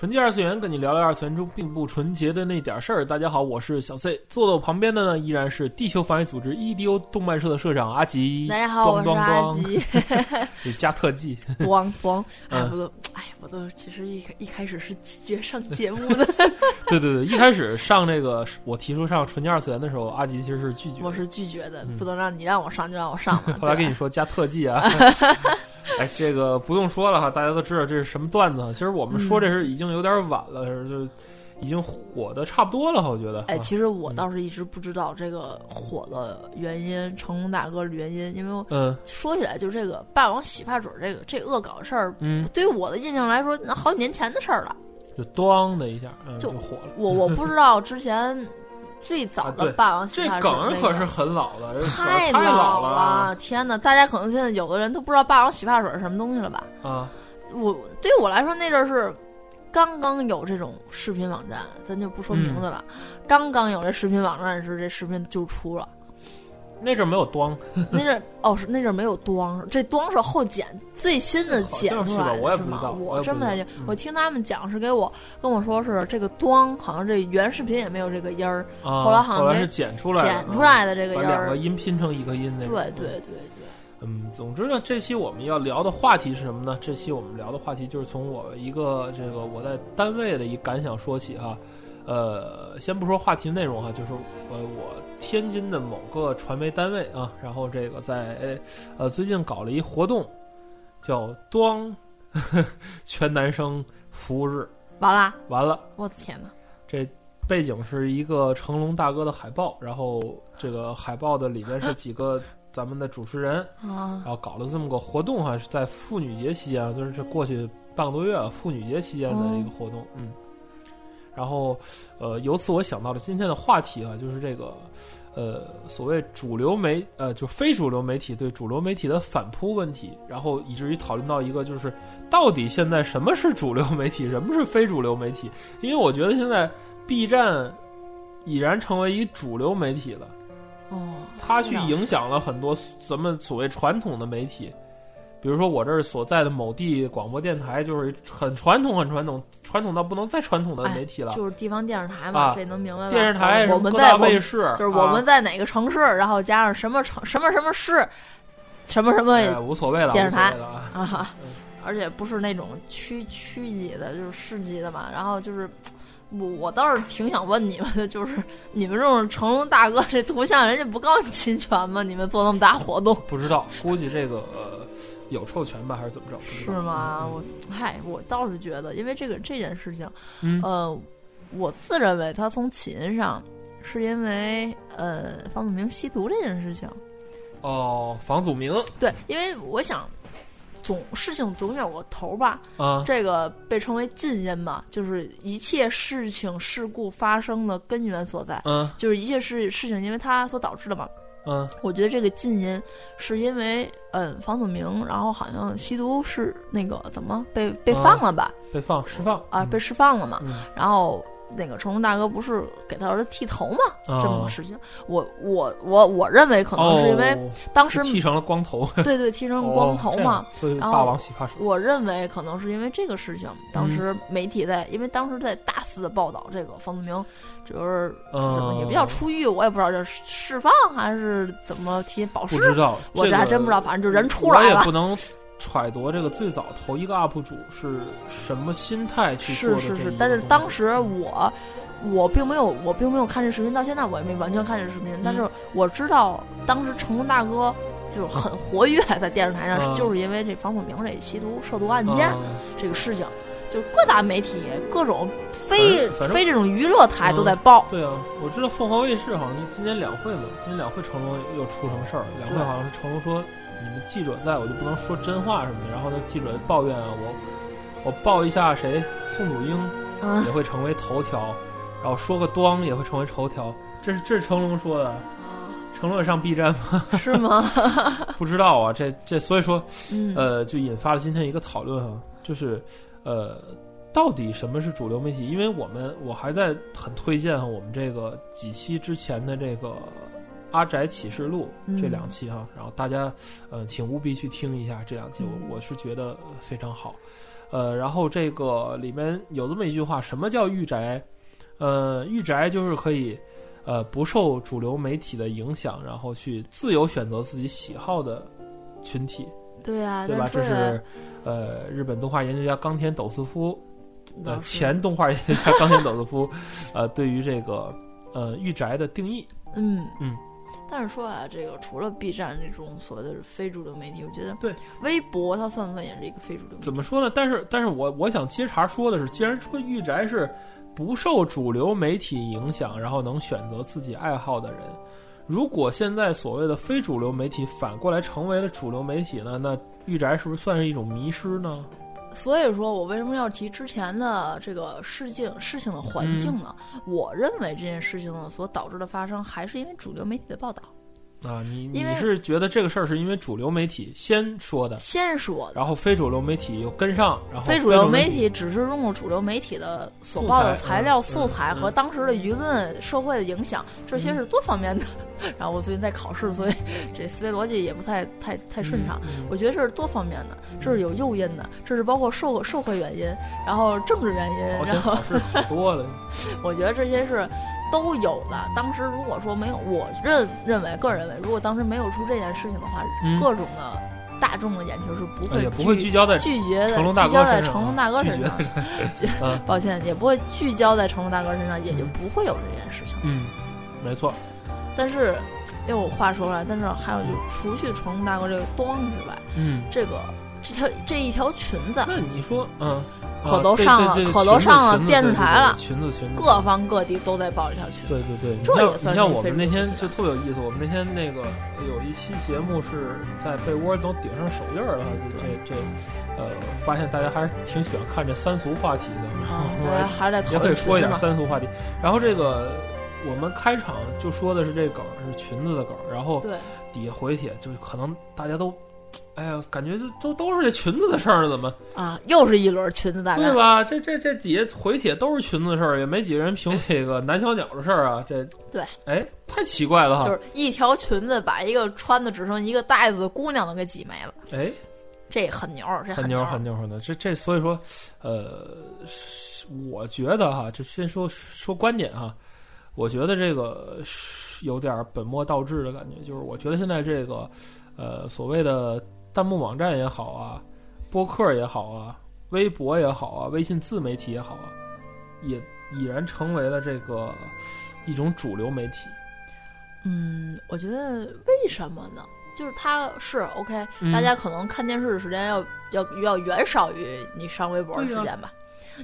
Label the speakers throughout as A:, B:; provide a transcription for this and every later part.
A: 纯洁二次元，跟你聊聊二次元中并不纯洁的那点事儿。大家好，我是小 C，坐在我旁边的呢依然是地球防卫组织 EDO 动漫社的社长阿吉。
B: 大家好，我是阿吉。
A: 给加特技，
B: 咣咣！哎，我都，哎，我都其实一一开始是拒绝上节目的。
A: 对对对，一开始上这个我提出上纯洁二次元的时候，阿吉其实是拒绝。
B: 我是拒绝的，不能让你让我上就让我上。
A: 后来跟你说加特技啊。哎，这个不用说了哈，大家都知道这是什么段子。其实我们说这是已经有点晚了，就已经火的差不多了。我觉得。
B: 哎，其实我倒是一直不知道这个火的原因，成龙大哥的原因，因为嗯，说起来就这个霸王洗发水这个这恶搞事儿，嗯，对于我的印象来说，那好几年前的事儿了，
A: 就咣的一下就火了。
B: 我我不知道之前。最早的霸王洗发
A: 水，这梗可是很老
B: 的，
A: 太
B: 老
A: 了！
B: 天哪，大家可能现在有的人都不知道霸王洗发水是什么东西了吧？
A: 啊，
B: 我对我来说那阵是刚刚有这种视频网站，咱就不说名字了。刚刚有这视频网站时，这视频就出了。
A: 那阵没有端，
B: 那阵哦是那阵没有端，这端是后剪最新的剪出来
A: 的，我也不知道，
B: 我真不太清。我听他们讲是给我跟我说是这个端，好像这原视频也没有这个音儿，后来好像
A: 是剪出来
B: 剪出来的这个音儿，
A: 两个音拼成一个音那
B: 对对对对。
A: 嗯，总之呢，这期我们要聊的话题是什么呢？这期我们聊的话题就是从我一个这个我在单位的一感想说起哈。呃，先不说话题内容哈，就是呃我。天津的某个传媒单位啊，然后这个在呃最近搞了一活动，叫“端全男生服务日”。
B: 完了，
A: 完了！
B: 我的天哪！
A: 这背景是一个成龙大哥的海报，然后这个海报的里边是几个咱们的主持人
B: 啊，
A: 然后搞了这么个活动哈，是在妇女节期间，就是这过去半个多月妇女节期间的一个活动，嗯。然后，呃，由此我想到了今天的话题啊，就是这个，呃，所谓主流媒，呃，就非主流媒体对主流媒体的反扑问题，然后以至于讨论到一个，就是到底现在什么是主流媒体，什么是非主流媒体？因为我觉得现在 B 站已然成为一主流媒体了，
B: 哦，
A: 它去影响了很多咱们所谓传统的媒体。比如说我这儿所在的某地广播电台，就是很传统、很传统、传统到不能再传统的媒体了，
B: 就是地方电视台嘛，这能明白吗？
A: 电视台，
B: 我们在
A: 卫视，
B: 就是我们在哪个城市，然后加上什么城、什么什么市，什么什么
A: 无所谓了，
B: 电视台
A: 啊，
B: 而且不是那种区区级的，就是市级的嘛。然后就是我我倒是挺想问你们的，就是你们这种成龙大哥这图像，人家不告你侵权吗？你们做那么大活动？
A: 不知道，估计这个。有授权吧，还是怎么着？
B: 是吗？我嗨，我倒是觉得，因为这个这件事情，呃，我自认为他从起因上是因为呃房祖名吸毒这件事情。
A: 哦，房祖名
B: 对，因为我想总事情总有个头吧。
A: 啊，
B: 这个被称为近因嘛，就是一切事情事故发生的根源所在。
A: 嗯，
B: 就是一切事事情因为它所导致的嘛。
A: 嗯，
B: 我觉得这个禁音是因为，嗯，房祖名，然后好像吸毒是那个怎么被被放了吧？
A: 被放释放
B: 啊，被释放了嘛？然后。那个成龙大哥不是给他儿子剃头吗？这么个事情，我我我我认为可能是因为当时
A: 剃成了光头，
B: 对对，剃成光头嘛。然后
A: 霸王洗发水，
B: 我认为可能是因为这个事情，当时媒体在，因为当时在大肆的报道这个方子明，就是怎么也比较出狱，我也不知道是释放还是怎么提保释，
A: 不知道，
B: 我这还真不知道，反正就人出来了。
A: 不能。揣度这个最早头一个 UP 主是什么心态去
B: 做的？是是是，但是当时我我并没有我并没有看这视频，到现在我也没完全看这视频。但是我知道当时成龙大哥就很活跃在电视台上，就是因为这房祖名这吸毒涉毒案件这个事情，就各大媒体各种非非这种娱乐台都在报。
A: 对啊，我知道凤凰卫视好像就今年两会嘛，今年两会成龙又出什么事儿？两会好像是成龙说。你们记者在我就不能说真话什么的，然后那记者抱怨啊，我我报一下谁，宋祖英
B: 啊
A: 也会成为头条，然后说个咣也会成为头条。这是这是成龙说的，成龙也上 B 站吗？
B: 是吗？
A: 不知道啊，这这所以说，
B: 嗯，
A: 呃，就引发了今天一个讨论啊，就是呃，到底什么是主流媒体？因为我们我还在很推荐，我们这个几期之前的这个《阿宅启示录》这两期哈，然后大家呃，请务必去听一下这两期，我我是觉得非常好。呃，然后这个里面有这么一句话，什么叫御宅？呃，御宅就是可以。呃，不受主流媒体的影响，然后去自由选择自己喜好的群体，
B: 对啊，
A: 对吧？这是呃，日本动画研究家冈田斗司夫，呃，前动画研究家冈田斗司夫，呃，对于这个呃御宅的定义，
B: 嗯
A: 嗯。
B: 但是说啊，这个除了 B 站这种所谓的非主流媒体，我觉得
A: 对
B: 微博它算不算也是一个非主流媒体？
A: 怎么说呢？但是，但是我我想接茬说的是，既然说御宅是不受主流媒体影响，然后能选择自己爱好的人，如果现在所谓的非主流媒体反过来成为了主流媒体呢，那御宅是不是算是一种迷失呢？
B: 所以说我为什么要提之前的这个事情事情的环境呢？我认为这件事情呢所导致的发生，还是因为主流媒体的报道。
A: 啊，你你是觉得这个事儿是因为主流媒体先说的，
B: 先说的，
A: 然后非主流媒体又跟上，然后主
B: 非主流
A: 媒
B: 媒体只是用了主流媒体的所报的材料、
A: 素材
B: 和当时的舆论、社会的影响，这些是多方面的。然后我最近在考试，所以 这思维逻辑也不太太太顺畅。
A: 嗯
B: 我觉得这是多方面的，这是有诱因的，这是包括社会社会原因，然后政治原因，
A: 好
B: 然后
A: 像考试考多了，
B: 我觉得这些是都有的。当时如果说没有，我认认为个人认为，如果当时没有出这件事情的话，
A: 嗯
B: 各种的大众的眼球是不会
A: 呃也不会聚焦在
B: 拒绝的
A: 成龙大
B: 聚焦在
A: 哥身上
B: 成龙大哥
A: 拒
B: 身上。抱歉，也不会聚焦在成龙大哥身上，也就不会有这件事情。
A: 嗯，没错，
B: 但是，因为我话说回来，但是还有就除去成龙大哥这个端之外，
A: 嗯，
B: 这个这条这一条裙子，
A: 那你说，嗯，
B: 可都上了
A: 对对
B: 可都上了电视台了
A: 对对对裙子裙子，
B: 各方各地都在报这条裙子。
A: 对对对，
B: 这也算
A: 你像我们那天就特别有意思，我们那天那个有一期节目是在被窝都顶上手印儿了，就这这，呃，发现大家还是挺喜欢看这三俗话题的，
B: 啊，
A: 我
B: 大家还在讨
A: 也可以说一点。三俗话题。然后这个我们开场就说的是这梗是裙子的梗，然后
B: 对，
A: 底下回帖就是可能大家都，哎呀，感觉就都都是这裙子的事儿，怎么
B: 啊，又是一轮裙子大战。
A: 对吧？这这这底下回帖都是裙子的事儿，也没几个人评这个男小鸟的事儿啊。这
B: 对，
A: 哎，太奇怪了哈。
B: 就是一条裙子把一个穿的只剩一个带子的姑娘都给挤没了，
A: 哎，
B: 这很牛，这
A: 很
B: 牛，
A: 很牛很牛。这这所以说，呃，是我觉得哈，这先说说观点哈，我觉得这个是有点本末倒置的感觉，就是我觉得现在这个呃所谓的弹幕网站也好啊，播客也好啊，微博也好啊，微信自媒体也好啊，也已然成为了这个一种主流媒体。
B: 嗯，我觉得为什么呢？就是它是 OK，、
A: 嗯
B: 大家可能看电视的时间要要要远少于你上微博的时间吧。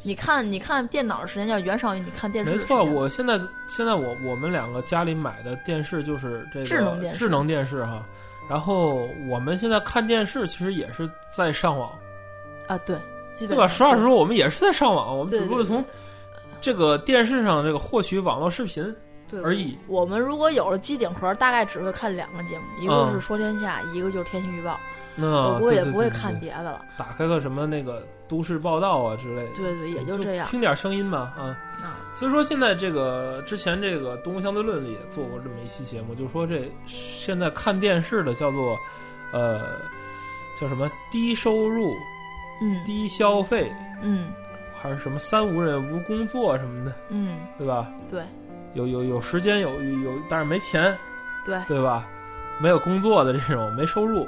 B: 你看，你看电脑的时间要远少于你看电视
A: 没错，
B: 的时间。
A: 我现在现在我我们两个家里买的电视就是这个
B: 智能电视
A: 智能电视哈。然后我们现在看电视其实也是在上网，
B: 啊，对，基本
A: 对吧？实话实说，我们也是在上网，我们只不过
B: 对
A: 从这个电视上这个获取网络视频
B: 对
A: 而已。
B: 我们如果有了机顶盒，大概只会看两个节目，一个
A: 嗯
B: 是说天下，一个就是天气预报。
A: 那
B: 我估计也不会看别的了。
A: 打开个什么那个都市报道啊之类的，
B: 对对，也就这样
A: 听点声音吧啊。
B: 啊。
A: 所以说现在这个之前这个《东吴相对论》里也做过这么一期节目，就是说这现在看电视的叫做呃叫什么低收入、
B: 嗯。
A: 低消费，
B: 嗯。
A: 还是什么三无人无工作什么的，
B: 嗯，
A: 对吧？
B: 对。
A: 有有有时间有有，但是没钱，
B: 对。
A: 对吧？没有工作的这种没收入，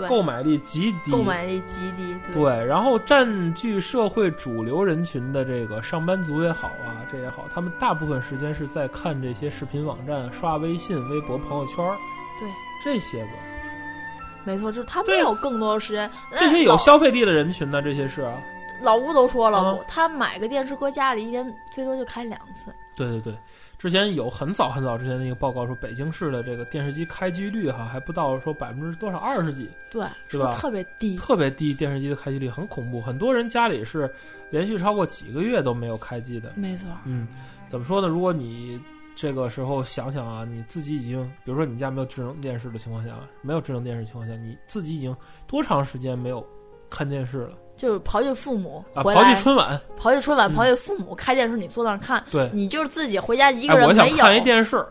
B: 对，
A: 购买力极低，
B: 购买力极低。对
A: 对，然后占据社会主流人群的这个上班族也好啊，这也好，他们大部分时间是在看这些视频网站、刷微信、微博、朋友圈儿
B: 对，
A: 这些个。
B: 没错，就是他
A: 对
B: 没有更多的时间。
A: 这些有消费力的人群呢，这些是啊，
B: 老吴都说了，
A: 嗯
B: 他买个电视搁家里，一年最多就开两次。
A: 对对对，之前有很早很早之前的一个报告说，北京市的这个电视机开机率哈还不到说百分之多少二十几，
B: 对，
A: 是吧
B: 特别低。
A: 特别低，电视机的开机率很恐怖，很多人家里是连续超过几个月都没有开机的。
B: 没错，
A: 嗯，怎么说呢？如果你这个时候想想啊，你自己已经，比如说你家没有智能电视的情况下，没有智能电视的情况下，你自己已经多长时间没有看电视了
B: 就是刨去父母回来，
A: 去春晚，
B: 刨去春晚，
A: 嗯
B: 刨去父母开电视，你坐那儿看，
A: 对，
B: 你就是自己回家一
A: 哎，
B: 个人没有。
A: 我想看一电视，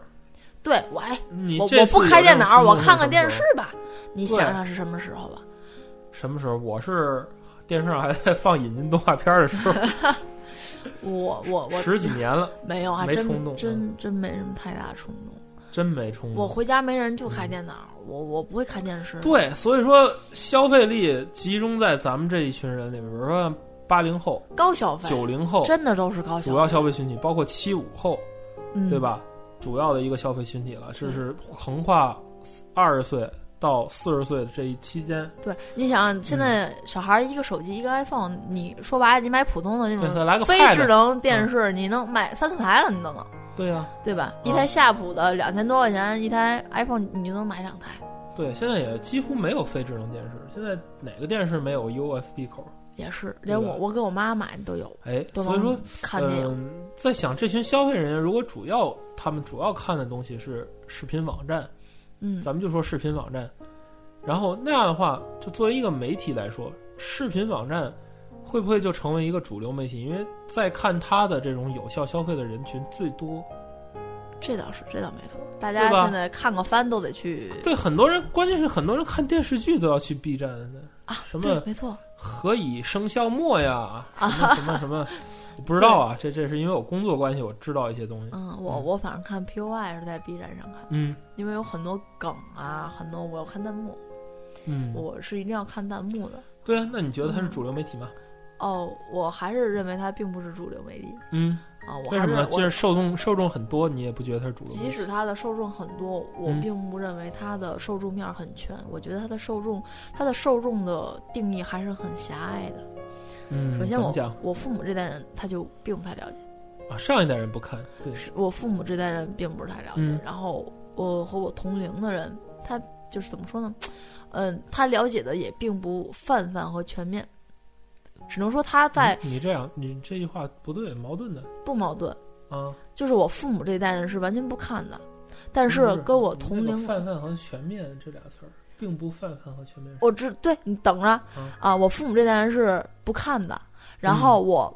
B: 对，我哎，
A: 你
B: 我我不开电脑，我看看电视吧。你想想是什么时候吧？
A: 什么时候？我是电视上还在放引进动画片的时候，
B: 我我我
A: 十几年了，
B: 没有，还真
A: 没冲动
B: 真真没什么太大冲动。
A: 真没冲动。
B: 我回家没人就开电脑，我我不会看电视。
A: 对，所以说消费力集中在咱们这一群人里面，比如说八零后、
B: 高消费，
A: 九零后，
B: 真的都是高消费
A: 主要消费群体，包括七五后，
B: 嗯、
A: 对？吧？主要的一个消费群体了，这是横跨二十岁到四十岁的这一期间，
B: 对，你想现在小孩儿一个手机一个 iPhone，你说白了，你买普通的这
A: 对再来个
B: 种非智能电视，你能买三四台了，你都能，
A: 对呀、
B: 对吧？
A: 嗯
B: 一台夏普的两千多块钱，一台 iPhone 你就能买两台，
A: 对，现在也几乎没有非智能电视，现在哪个电视没有 USB 口？
B: 也是，连我我给我妈买的都有，
A: 哎，所以说
B: 看电影。
A: 嗯，在想这群消费人员，如果主要他们主要看的东西是视频网站，
B: 嗯，
A: 咱们就说视频网站，然后那样的话，就作为一个媒体来说，视频网站会不会就成为一个主流媒体？因为在看它的这种有效消费的人群最多。
B: 这倒是，这倒没错。大家现在看个番都得去
A: 对很多人，关键是很多人看电视剧都要去 B 站的，
B: 啊，
A: 什么，
B: 没错，
A: 何以笙箫默呀，什么什么什么，我不知道啊。这这是因为我工作关系，我知道一些东西。
B: 嗯，我我反正看 P O I 是在 B 站上看，
A: 嗯
B: 因为有很多梗啊，很多我要看弹幕，
A: 嗯，
B: 我是一定要看弹幕的。
A: 对啊，那你觉得它是主流媒体吗？
B: 哦，我还是认为它并不是主流媒体
A: 嗯，
B: 啊，我还是
A: 为什么呢？即
B: 我
A: 使受众受众很多，你也不觉得它是主流媒体？
B: 即使它的受众很多，我
A: 嗯
B: 并不认为它的受众面很全。我觉得它的受众，它的受众的定义还是很狭隘的。
A: 嗯，
B: 首先我，
A: 讲
B: 我父母这代人他就并不太了解，
A: 啊，上一代人不看，对，
B: 是我父母这代人并不是太了解。
A: 嗯
B: 然后我和我同龄的人，他就是怎么说呢？嗯，他了解的也并不泛泛和全面，只能说他在
A: 你你这样，你这句话不对，矛盾的
B: 不矛盾。
A: 啊。
B: 就是我父母这一代人是完全不看的，但是跟我同龄，
A: 泛泛和全面这俩词儿，并不泛泛和全面。
B: 我知对你等着
A: 嗯
B: 啊，我父母这代人是不看的，然后我。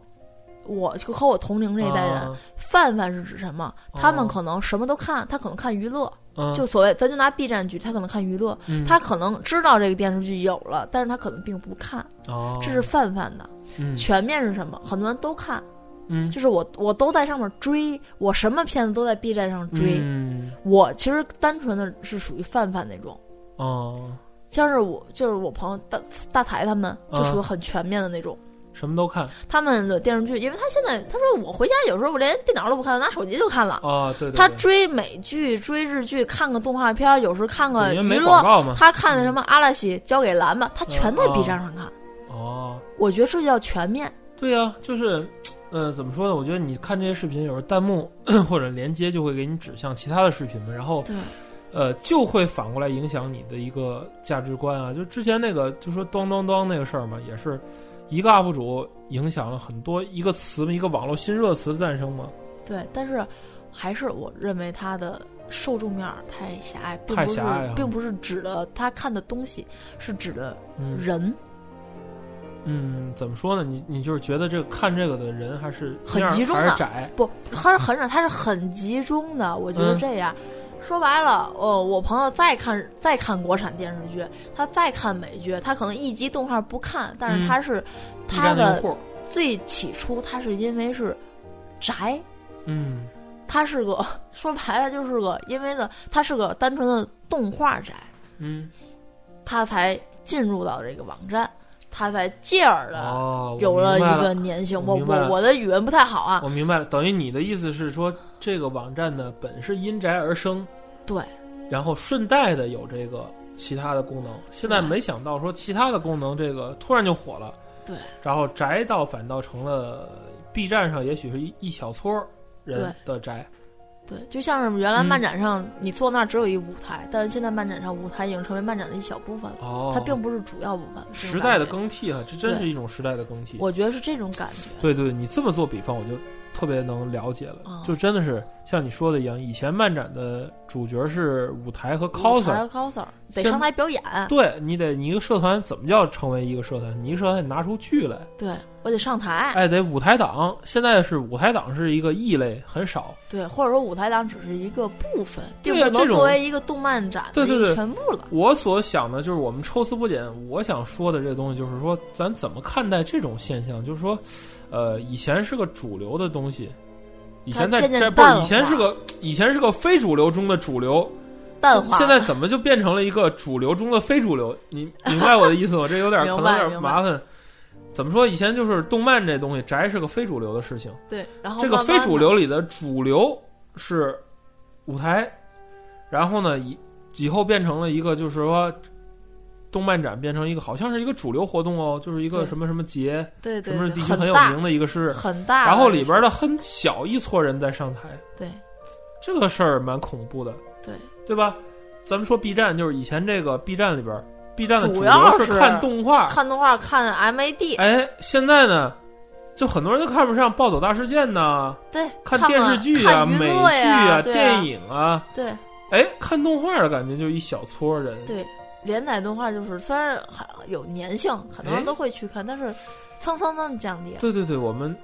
B: 我就和我同龄这一代人，
A: 啊。
B: 泛泛是指什么？他们
A: 哦
B: 可能什么都看，他可能看娱乐，
A: 嗯，
B: 就所谓咱就拿 B 站举，他可能看娱乐，
A: 嗯。
B: 他可能知道这个电视剧有了，但是他可能并不看，
A: 哦，
B: 这是泛泛的。
A: 嗯。
B: 全面是什么？很多人都看，
A: 嗯。
B: 就是我我都在上面追，我什么片子都在 B 站上追。
A: 嗯。
B: 我其实单纯的是属于泛泛那种，
A: 哦，
B: 像是我就是我朋友大大才他们就属于
A: 啊
B: 很全面的那种。
A: 什么都看
B: 他们的电视剧，因为他现在他说我回家有时候我连电脑都不看，我拿手机就看了。
A: 啊，对对，对
B: 他追美剧、追日剧，看个动画片，有时候看个
A: 没
B: 娱乐。他看的什么阿拉西交给蓝吧，他全在
A: 嗯
B: B 站上看。
A: 哦，
B: 我觉得这叫全面。
A: 对呀、就是，呃，怎么说呢？我觉得你看这些视频，有时候弹幕 或者连接就会给你指向其他的视频嘛，然后
B: 对，
A: 呃，就会反过来影响你的一个价值观啊。就之前那个，就说咚咚咚那个事儿嘛，也是一个 UP 主影响了很多一个词，一个网络新热词的诞生吗。
B: 对，但是还是我认为他的受众面太狭隘，并
A: 太
B: 不是
A: 狭隘了
B: 并不是指的他看的东西，是指的
A: 嗯
B: 人。
A: 嗯，怎么说呢？你你就是觉得这个看这个的人还是
B: 很集中的
A: 还是窄？
B: 不，他很窄，他是很集中的。我觉得
A: 嗯
B: 这样，说白了，哦，我朋友再看再看国产电视剧，他再看美剧，他可能一集动画不看，但是
A: 嗯
B: 他是、他的最起初，他是因为是宅，
A: 嗯
B: 他是个 说白了就是个因为呢，他是个单纯的动画宅，
A: 嗯，
B: 他才进入到这个网站，他才进而的有了一个粘性。我
A: 我
B: 我的语文不太好啊，
A: 我明白了，等于你的意思是说，这个网站呢本是因宅而生，
B: 对，
A: 然后顺带的有这个其他的功能。现在没想到说其他的功能这个突然就火了，
B: 对，
A: 然后宅倒反倒成了 B 站上也许是一一小撮人的宅。
B: 对，就像是原来
A: 嗯
B: 漫展上，你坐那儿只有一舞台，但是现在漫展上舞台已经成为漫展的一小部分了，
A: 哦，
B: 它并不是主要部分。
A: 时代的，更替啊，这真是一种时代的更替。
B: 我觉得是这种感觉。
A: 对对，你这么做比方，我就特别能了解了。
B: 嗯
A: 就真的是像你说的一样，以前漫展的主角是舞台和 coser，
B: 和 coser 得上台表演，
A: 对你得你一个社团怎么叫成为一个社团？你一个社团得拿出剧来，
B: 对我得上台，
A: 哎，得舞台党。现在是舞台党是一个异类，很少。
B: 对，或者说舞台党只是一个部分，并不能作为一个动漫展的一个
A: 对对对
B: 全部了。
A: 我所想的就是我们抽丝剥茧，我想说的这个东西就是说，咱怎么看待这种现象？就是说，呃，以前是个主流的东西，以前在这不是以前是个以前是个非主流中的主流，
B: 淡化
A: 现在怎么就变成了一个主流中的非主流？你明白我的意思吗？这有点 可能有点麻烦。怎么说？以前就是动漫这东西，宅是个非主流的事情。
B: 对，然后
A: 这个非主流里的主流是舞台，然后呢，以以后变成了一个，就是说，动漫展变成一个好像是一个主流活动哦，就是一个什么什么节，
B: 对对对，
A: 什么地区很有名的一个是，
B: 很大的，
A: 然后里边的很小一撮人在上台，
B: 对。
A: 这个事儿蛮恐怖的，
B: 对。
A: 对吧？咱们说 B 站，就是以前这个 B 站里边，B 站的主
B: 主要是
A: 看动画，
B: 看动画看 MAD，
A: 哎，现在呢，就很多人都看不上《暴走大事件》呐，
B: 对，
A: 看电视剧啊、美剧啊、电影啊，
B: 对。
A: 哎，看动画的感觉就一小撮人。
B: 对，连载动画就是虽然很有粘性，很多人
A: 哎
B: 都会去看，但是蹭蹭蹭降低。
A: 对对对，我们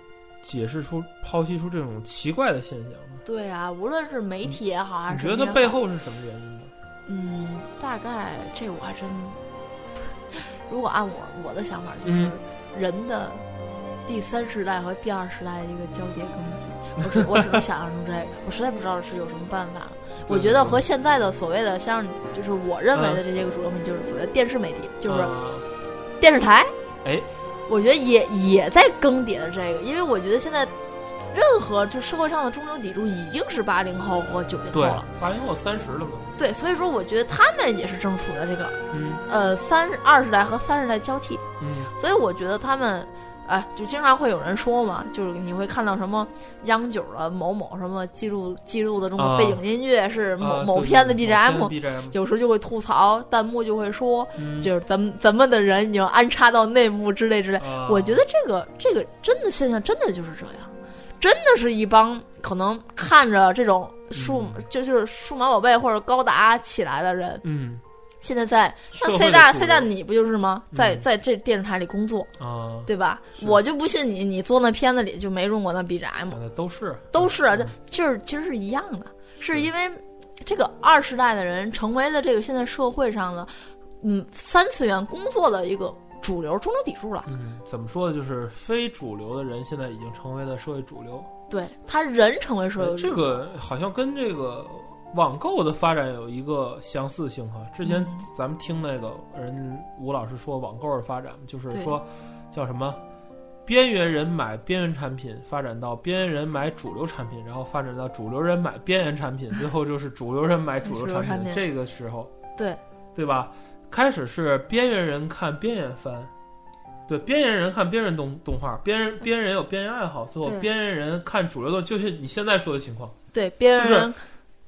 A: 解释出、剖析出这种奇怪的现象。
B: 对啊，无论是媒体也好，还是
A: 你觉得背后是什么原因呢？
B: 嗯，大概这我还真，如果按我我的想法，就是
A: 嗯
B: 人的第三世代和第二时代的一个交叠更替。我只 我只能想象成这个，我实在不知道是有什么办法了。
A: 对
B: 我觉得和现在的所谓的像，就是我认为的这些个主流媒体，就是所谓的电视媒体，就是
A: 啊
B: 电视台。
A: 哎，
B: 我觉得也也在更迭的这个，因为我觉得现在任何就社会上的中流砥柱已经是八零后和九零后了，，
A: 八零后三十了嘛。
B: 对，所以说我觉得他们也是正处在这个
A: 嗯
B: 呃三二十代和三十代交替，
A: 嗯，
B: 所以我觉得他们。哎，就经常会有人说嘛，就是你会看到什么央九的某某什么记录记录的
A: 这
B: 种背景音乐是某、
A: 啊
B: 某片的
A: 对
B: BGM，有时候就会吐槽，弹幕就会说，
A: 嗯。
B: 就是咱们咱们的人已经安插到内部之类之类。
A: 啊。
B: 我觉得这个这个真的现象真的就是这样，真的是一帮可能看着这种数、
A: 嗯。
B: 就就是数码宝贝或者高达起来的人，
A: 嗯，
B: 现在在那 C 大
A: 主
B: C 大你不就是吗？在
A: 嗯
B: 在这电视台里工作，
A: 啊，
B: 对吧？我就不信你你做那片子里就没用过那 BGM，
A: 那都是
B: 都是啊，
A: 嗯
B: 这就是其实是一样的，是因为这个二十代的人成为了这个现在社会上的嗯三次元工作的一个主流中流砥柱了。
A: 嗯，怎么说呢？就是非主流的人现在已经成为了社会主流。
B: 对他人成为社会主流这，
A: 个好像跟这个网购的发展有一个相似性哈。之前
B: 嗯
A: 咱们听那个人吴老师说网购的发展，就是说叫什么？边缘人买边缘产品，发展到边缘人买主流产品，然后发展到主流人买边缘产品，最后就是主流人买主流产
B: 品。
A: 这个时候，
B: 对
A: 对吧？开始是边缘人看边缘番，对，边缘人看边缘动动画，边缘边缘人有边缘爱好，最后边缘人看主流的，就是你现在说的情况。
B: 对边缘人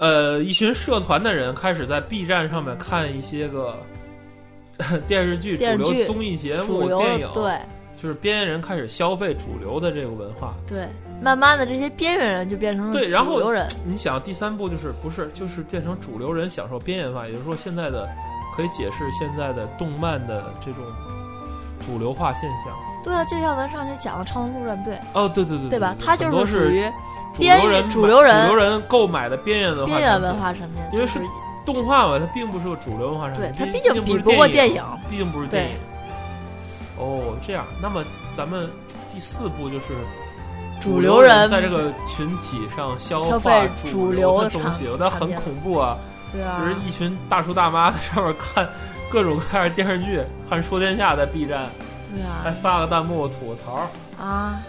A: 呃，一群社团的人开始在 B 站上面看一些个 电视剧、主流综艺节目、电影，
B: 对
A: 就是边缘人开始消费主流的这个文化。
B: 对，慢慢的这些边缘人就变成了
A: 对然后
B: 主流人，
A: 你想，第三步就是不是就是变成主流人享受边缘化，也就是说，现在的可以解释现在的动漫的这种主流化现象。
B: 对啊，就像咱上期讲的《超能陆战队》，
A: 哦，对对对
B: 对吧？
A: 对
B: 它就
A: 是
B: 属于
A: 主流人
B: 主流人
A: 主流人购买的边缘文化
B: 边缘文化产品，
A: 因为
B: 是
A: 动画嘛，它并不是个主流文化产品，
B: 对它毕
A: 毕
B: 竟比不过
A: 电
B: 电影，
A: 毕竟不是电影。哦，这样，那么咱们第四步就是
B: 主
A: 流
B: 流人
A: 在这个群体上消
B: 消费主
A: 流
B: 流的
A: 东西，那很恐怖啊！
B: 对啊
A: 就，是一群大叔大妈在上面看各种各样的电视剧，看《说天下》在 B 站，
B: 对啊。
A: 还
B: 啊
A: 发个弹幕吐个槽。
B: 啊，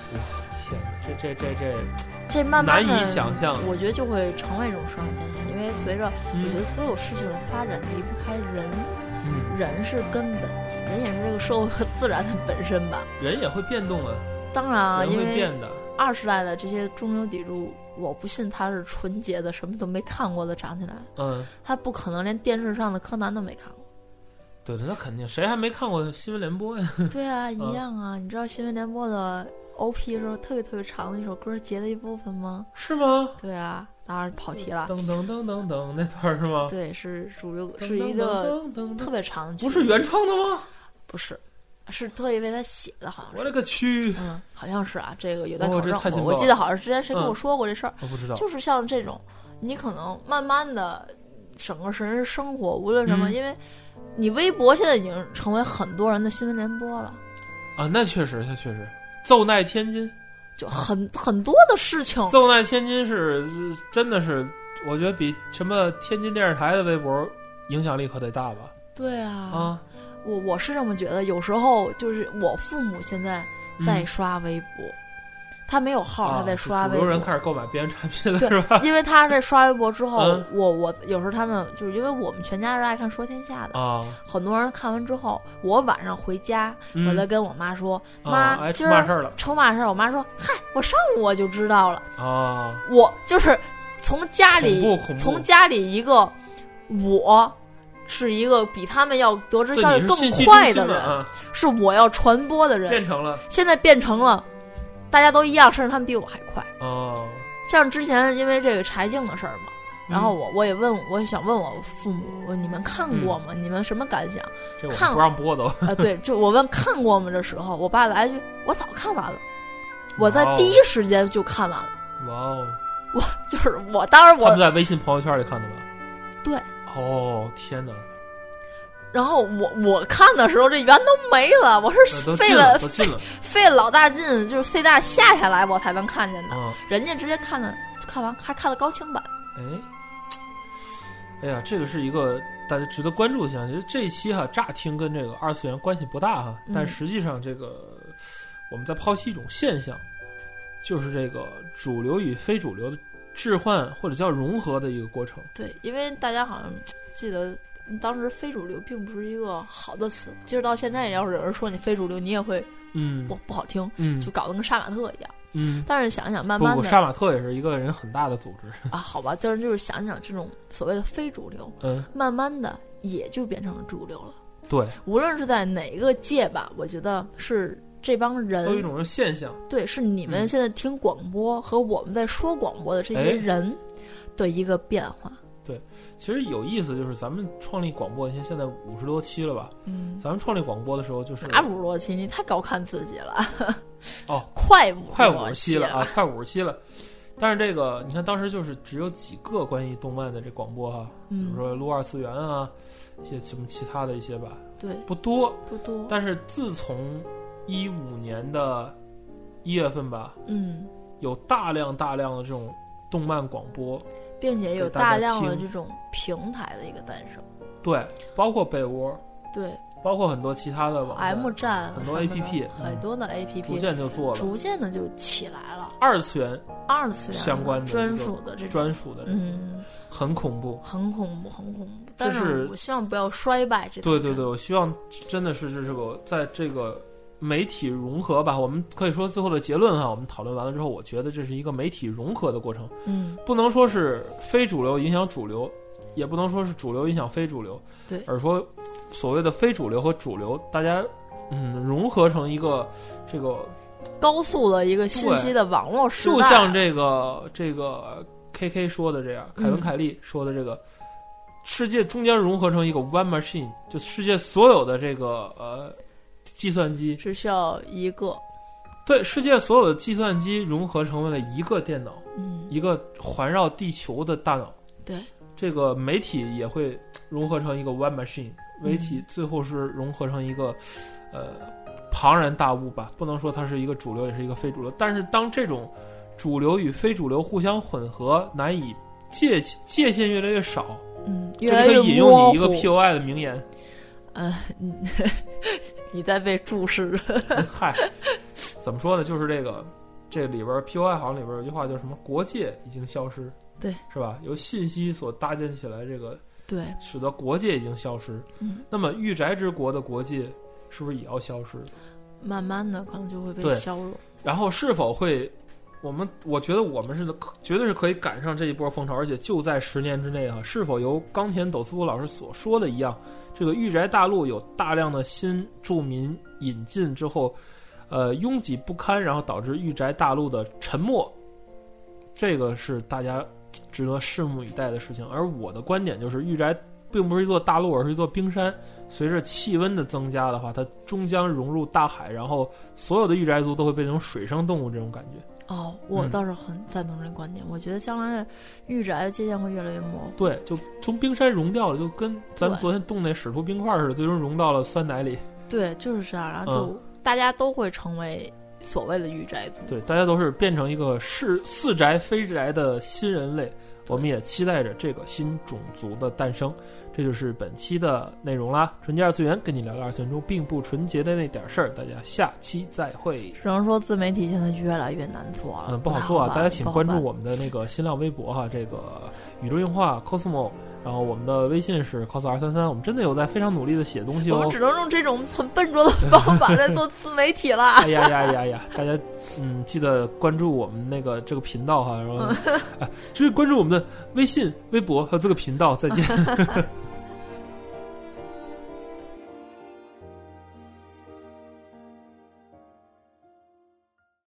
A: 天哪，这这这这，
B: 这慢慢的
A: 难以想象。
B: 我觉得就会成为一种社会现象，因为随着我觉
A: 嗯
B: 得所有事情的发展离不开人，
A: 嗯。
B: 人是根本，人也是这个社会和自然的本身吧。
A: 人也会变动啊，
B: 当然啊，因为
A: 变的。
B: 二十代的这些中流砥柱，我不信他是纯洁的，什么都没看过的长起来，
A: 嗯，
B: 他不可能连电视上的柯南都没看过。
A: 对对，那肯定，谁还没看过新闻联播呀？
B: 对啊，一样啊。你知道新闻联播的 OP 时候特别特别长的一首歌截的一部分吗？
A: 是吗？
B: 对啊，当然跑题了。
A: 噔噔噔噔噔，那段是吗？
B: 对，是主流，
A: 噔
B: 是一个特别长的曲，
A: 不是原创的吗？
B: 不是，是特意为他写的，好像是。
A: 我勒个去！
B: 嗯，好像是啊，这个有待
A: 哦
B: 考证。
A: 这太劲爆了
B: 我我记得好像是之前谁跟我
A: 嗯
B: 说过这事儿，
A: 我不知道。
B: 就是像这种，你可能慢慢的整个人生活，无论什么，
A: 嗯
B: 因为你微博现在已经成为很多人的新闻联播了，
A: 啊，那确实，那确实，奏奈天津，
B: 就很很多的事情。
A: 奏奈天津是是真的是，我觉得比什么天津电视台的微博影响力可得大吧？
B: 对啊，
A: 啊，
B: 我我是这么觉得。有时候就是我父母现在在刷微博，他没有号，他在刷
A: 主流
B: 微博。
A: 人开始购买别人产品了，
B: 对
A: 是吧？
B: 因为他在刷微博之后，
A: 嗯
B: 我我有时候他们就是因为我们全家是爱看说天下的，
A: 啊，
B: 很多人看完之后，我晚上回家，
A: 嗯
B: 我再跟我妈说，
A: 啊
B: 妈，
A: 哎，
B: 今儿
A: 出嘛事儿了
B: 出嘛事儿？我妈说，嗨，我上午我就知道了，
A: 啊！
B: 我就是从家里从家里一个我。是一个比他们要得知消息更快的人，
A: 中心嘛啊，
B: 是我要传播的人。
A: 变成了
B: 现在变成了大家都一样，甚至他们比我还快。
A: 哦，
B: 像之前因为这个柴静的事儿嘛，然后
A: 嗯
B: 我我也问，我也想问我父母，我你们看过吗？
A: 嗯
B: 你们什么感想？
A: 这我
B: 看
A: 不让播都
B: 啊，对，就我问看过吗的时候，我爸来一句：“我早看完了，我在第一时间就看完了。
A: 哇哦，
B: 我 就是我，当时
A: 他们
B: 我，
A: 在微信朋友圈里看的吧？
B: 对。
A: 哦，天哪，
B: 然后我我看的时候，这圆都没了，我是费了
A: 了，了，
B: 费了老大劲，就是 C 大下下来我才能看见的，
A: 嗯，
B: 人家直接看的看完还看了高清版。
A: 哎，哎呀，这个是一个大家值得关注的现象。其实这一期哈，乍听跟这个二次元关系不大哈，
B: 嗯
A: 但实际上这个我们在剖析一种现象，就是这个主流与非主流的置换或者叫融合的一个过程。
B: 对，因为大家好像记得当时非主流并不是一个好的词，即使到现在，要是有人说你非主流，你也会
A: 嗯
B: 不不好听，
A: 嗯
B: 就搞得跟杀马特一样。
A: 嗯，
B: 但是想想，慢慢的
A: 杀马特也是一个人很大的组织。
B: 啊，好吧，就是就是想想这种所谓的非主流，
A: 嗯，
B: 慢慢的也就变成了主流了。
A: 对，
B: 无论是在哪个界吧，我觉得是这帮人
A: 都有一，种现象。
B: 对，是你们
A: 嗯
B: 现在听广播和我们在说广播的这
A: 哎
B: 些人的一个变化。
A: 其实有意思，就是咱们创立广播，你看现在五十多期了吧？
B: 嗯，
A: 咱们创立广播的时候，就是
B: 哪五十多期？你太高看自己了。
A: 哦，
B: 快五
A: 快五
B: 十
A: 期了啊，快五十期了。但是这个，你看当时就是只有几个关于动漫的这广播哈，比
B: 嗯
A: 如，说撸二次元啊，一些什么其他的一些吧，
B: 对，
A: 不多。
B: 不多。
A: 但是自从一五年的一月份吧，
B: 嗯，
A: 有大量大量的这种动漫广播，
B: 并且有
A: 大
B: 量的这种平台的一个诞生。
A: 对，包括被窝，
B: 对
A: 包括很多其他的
B: ，M 站
A: 很多
B: 什么的
A: APP
B: 很多的 APP 逐
A: 渐就做了
B: 逐渐的就起来了。
A: 二次元
B: 二次元
A: 相关的
B: 专属的这种，
A: 专属的，
B: 嗯，
A: 很恐怖。
B: 很恐怖，很恐怖。但
A: 是
B: 我希望不要衰败这。
A: 对对对，，我希望真的是这这个在这个媒体融合吧，我们可以说最后的结论哈，我们讨论完了之后，我觉得这是一个媒体融合的过程，
B: 嗯，
A: 不能说是非主流影响主流，也不能说是主流影响非主流，
B: 对。
A: 而说所谓的非主流和主流，大家嗯融合成一个这个，
B: 高速的一个信息的网络时代，
A: 就像这个这个 K K 说的这样，凯文
B: 嗯
A: 凯利说的这个。世界中间融合成一个 one machine，就世界所有的这个呃计算机，
B: 只需要一个，
A: 对世界所有的计算机融合成为了一个电脑，
B: 嗯，
A: 一个环绕地球的大脑。
B: 对，
A: 这个媒体也会融合成一个 one machine，媒体最后是融合成一个呃庞然大物吧，不能说它是一个主流，也是一个非主流。但是当这种主流与非主流互相混合，难以界界限越来越少，
B: 嗯，
A: 这
B: 越来越
A: 可以引用
B: 模
A: 你一个
B: 糊
A: POI 的名言，
B: 呃，你 你在被注视，
A: 嗨，怎么说呢？就是这个这里边 POI 行里边儿有句话叫什么“国界已经消失”，
B: 对，
A: 是吧？由信息所搭建起来，这个
B: 对，
A: 使得国界已经消失。
B: 嗯，
A: 那么御宅之国的国界是不是也要消失？
B: 慢慢的可能就会被
A: 对
B: 削弱。
A: 然后是否会，我们我觉得我们是可绝对是可以赶上这一波风潮，而且就在十年之内啊，是否由冈田斗司夫老师所说的一样，这个御宅大陆有大量的新住民引进之后，呃，拥挤不堪，然后导致御宅大陆的沉没，这个是大家值得拭目以待的事情。而我的观点就是，御宅并不是一座大陆，而是一座冰山。随着气温的增加的话，它终将融入大海，然后所有的御宅族都会变成水生动物，这种感觉。
B: 哦，我
A: 嗯
B: 倒是很赞同这个观点。我觉得将来的御宅的界限会越来越模糊。
A: 对，就从冰山融掉了，就跟咱们昨天冻那使徒冰块似的，最终融到了酸奶里。
B: 对，就是这样。然后就、
A: 嗯
B: 大家都会成为所谓的御宅族。
A: 对，大家都是变成一个是似宅非宅的新人类。我们也期待着这个新种族的诞生。这就是本期的内容啦。纯洁二次元跟你聊聊二次元中并不纯洁的那点事儿。大家下期再会。
B: 只能说自媒体现在越来越难做了，
A: 嗯，不好做啊！大家请关注我们的那个新浪微博哈，这个宇宙硬化 cosmo，然后我们的微信是 cos 二三三，我们真的有在非常努力的写东西哦
B: 我们。只能用这种很笨拙的方法来做自媒体了。
A: 哎呀呀呀呀！大家嗯，记得关注我们那个这个频道哈，然后啊，注 意关注我们的微信、微博和这个频道。再见。